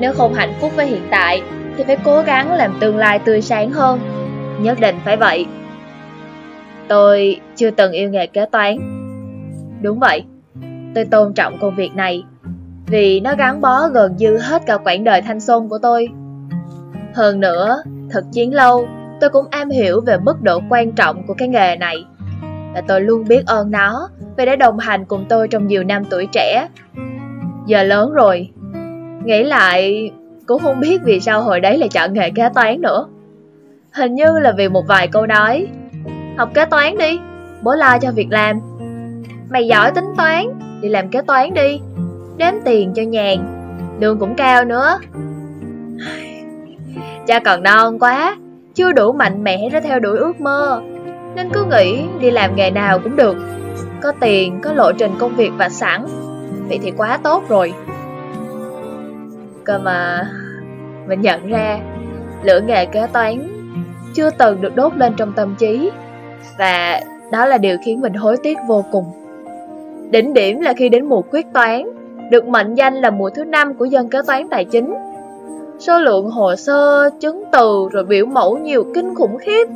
Nếu không hạnh phúc với hiện tại Thì phải cố gắng làm tương lai tươi sáng hơn. Nhất định phải vậy. Tôi chưa từng yêu nghề kế toán. Đúng vậy. Tôi tôn trọng công việc này Vì nó gắn bó gần như hết cả quãng đời thanh xuân của tôi. Hơn nữa, thực chiến lâu Tôi cũng am hiểu về mức độ quan trọng của cái nghề này Và tôi luôn biết ơn nó Vì đã đồng hành cùng tôi trong nhiều năm tuổi trẻ. Giờ lớn rồi Nghĩ lại Cũng không biết vì sao hồi đấy lại chọn nghề kế toán nữa. Hình như là vì một vài câu nói. Học kế toán đi Bố lo cho việc làm. Mày giỏi tính toán Đi làm kế toán đi. Đếm tiền cho nhàn Lương cũng cao nữa. Cha còn non quá Chưa đủ mạnh mẽ để theo đuổi ước mơ. Nên cứ nghĩ đi làm nghề nào cũng được. Có tiền, có lộ trình công việc và sẵn. Vậy thì quá tốt rồi mà. Mình nhận ra Lửa nghề kế toán Chưa từng được đốt lên trong tâm trí. Và đó là điều khiến mình hối tiếc vô cùng. Đỉnh điểm là khi đến mùa quyết toán Được mệnh danh là mùa thứ năm của dân kế toán tài chính. Số lượng hồ sơ, chứng từ rồi biểu mẫu nhiều kinh khủng khiếp.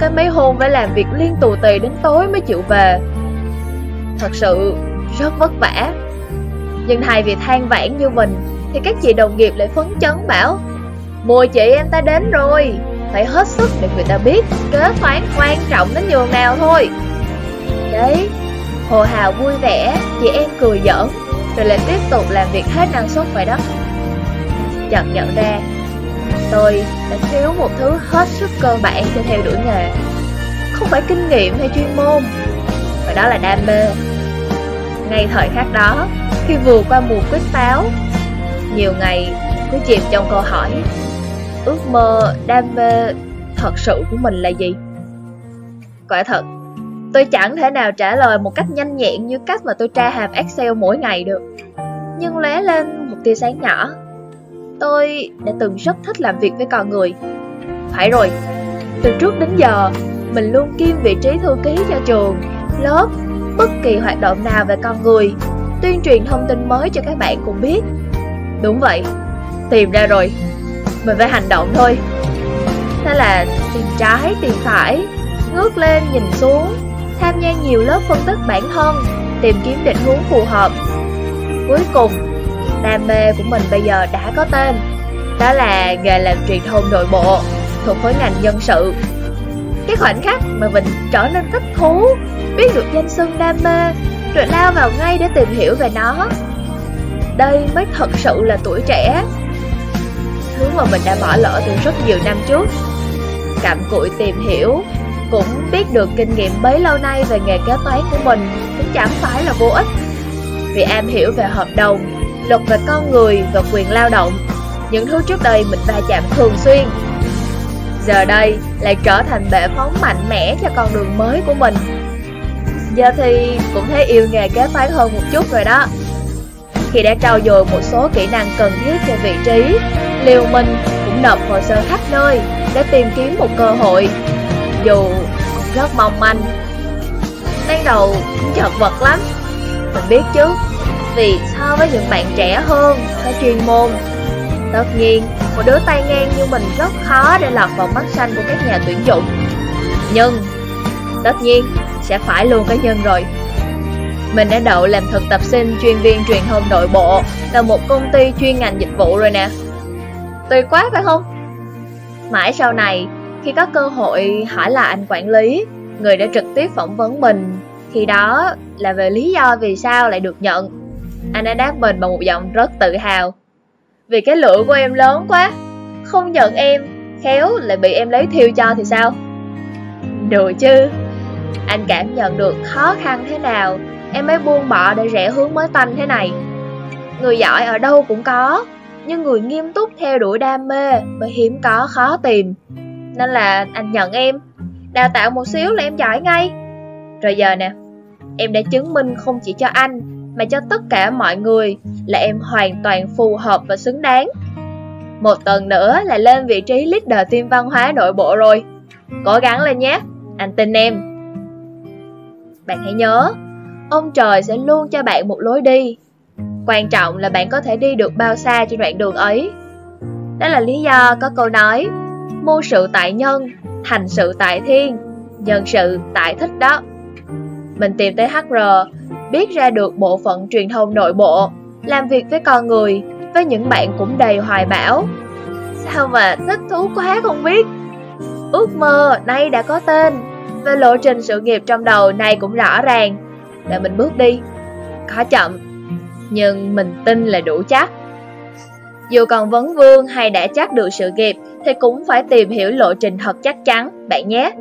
Cái mấy hôm phải làm việc liên tù tì đến tối mới chịu về. Thật sự rất vất vả. Nhưng thay vì than vãn như mình thì các chị đồng nghiệp lại phấn chấn bảo Mùa chị em ta đến rồi Phải hết sức để người ta biết Kế toán quan trọng đến nhường nào thôi. Đấy Hồ hào vui vẻ Chị em cười giỡn Rồi lại tiếp tục làm việc hết năng suất vậy đó Chợt nhận ra Tôi đã thiếu một thứ hết sức cơ bản để theo đuổi nghề. Không phải kinh nghiệm hay chuyên môn Mà đó là đam mê. Ngay thời khắc đó, khi vừa qua mùa quyết táo, nhiều ngày cứ chìm trong câu hỏi Ước mơ, đam mê thật sự của mình là gì? Quả thật, tôi chẳng thể nào trả lời một cách nhanh nhẹn như cách mà tôi tra hàm Excel mỗi ngày được Nhưng lóe lên một tia sáng nhỏ Tôi đã từng rất thích làm việc với con người Phải rồi, từ trước đến giờ, mình luôn kiêm vị trí thư ký cho trường, lớp bất kỳ hoạt động nào về con người, tuyên truyền thông tin mới cho các bạn cùng biết. Đúng vậy, tìm ra rồi, mình phải hành động thôi. Thế là tìm trái, tìm phải, ngước lên nhìn xuống, tham gia nhiều lớp phân tích bản thân, tìm kiếm định hướng phù hợp. Cuối cùng, đam mê của mình bây giờ đã có tên, đó là nghề làm truyền thông nội bộ thuộc khối ngành nhân sự. Cái khoảnh khắc mà mình trở nên thích thú Biết được danh xưng đam mê Rồi lao vào ngay để tìm hiểu về nó. Đây mới thật sự là tuổi trẻ Thứ mà mình đã bỏ lỡ từ rất nhiều năm trước Cặm cụi tìm hiểu, Cũng biết được kinh nghiệm bấy lâu nay về nghề kế toán của mình Cũng chẳng phải là vô ích Vì am hiểu về hợp đồng, Luật về con người và quyền lao động, Những thứ trước đây mình va chạm thường xuyên, giờ đây lại trở thành bệ phóng mạnh mẽ cho con đường mới của mình. Giờ thì cũng thấy yêu nghề kế toán hơn một chút rồi đó. Khi đã trau dồi một số kỹ năng cần thiết cho vị trí, Liêu Minh cũng nộp hồ sơ khắp nơi để tìm kiếm một cơ hội, dù rất mong manh. Ban đầu cũng chật vật lắm, mình biết chứ, vì so với những bạn trẻ hơn, có chuyên môn Tất nhiên, một đứa tay ngang như mình rất khó để lọt vào mắt xanh của các nhà tuyển dụng. Nhưng, tất nhiên, sẽ phải luôn cái nhân rồi. Mình đã đậu làm thực tập sinh chuyên viên truyền thông nội bộ là một công ty chuyên ngành dịch vụ rồi nè. Tuyệt quá phải không? Mãi sau này, khi có cơ hội hỏi là anh quản lý, người đã trực tiếp phỏng vấn mình, khi đó là về lý do vì sao lại được nhận. Anh đã đáp mình bằng một giọng rất tự hào. Vì cái lửa của em lớn quá Không nhận em Khéo lại bị em lấy thiêu cho thì sao Đùa chứ Anh cảm nhận được khó khăn thế nào Em mới buông bỏ để rẽ hướng mới tanh thế này Người giỏi ở đâu cũng có Nhưng người nghiêm túc theo đuổi đam mê Mới hiếm có khó tìm Nên là anh nhận em Đào tạo một xíu là em giỏi ngay Rồi giờ nè Em đã chứng minh không chỉ cho anh mà cho tất cả mọi người là em hoàn toàn phù hợp và xứng đáng. Một tuần nữa là lên vị trí leader team văn hóa nội bộ rồi. Cố gắng lên nhé, anh tin em. Bạn hãy nhớ, ông trời sẽ luôn cho bạn một lối đi. Quan trọng là bạn có thể đi được bao xa trên đoạn đường ấy. Đó là lý do có câu nói Mưu sự tại nhân, hành sự tại thiên, nhân sự tại thích đó. Mình tìm tới HR, biết ra được bộ phận truyền thông nội bộ, làm việc với con người, với những bạn cũng đầy hoài bão. Sao mà thích thú quá không biết. Ước mơ nay đã có tên, và lộ trình sự nghiệp trong đầu này cũng rõ ràng. Để mình bước đi. Có chậm, nhưng mình tin là đủ chắc. Dù còn vấn vương hay đã chắc được sự nghiệp thì cũng phải tìm hiểu lộ trình thật chắc chắn, bạn nhé.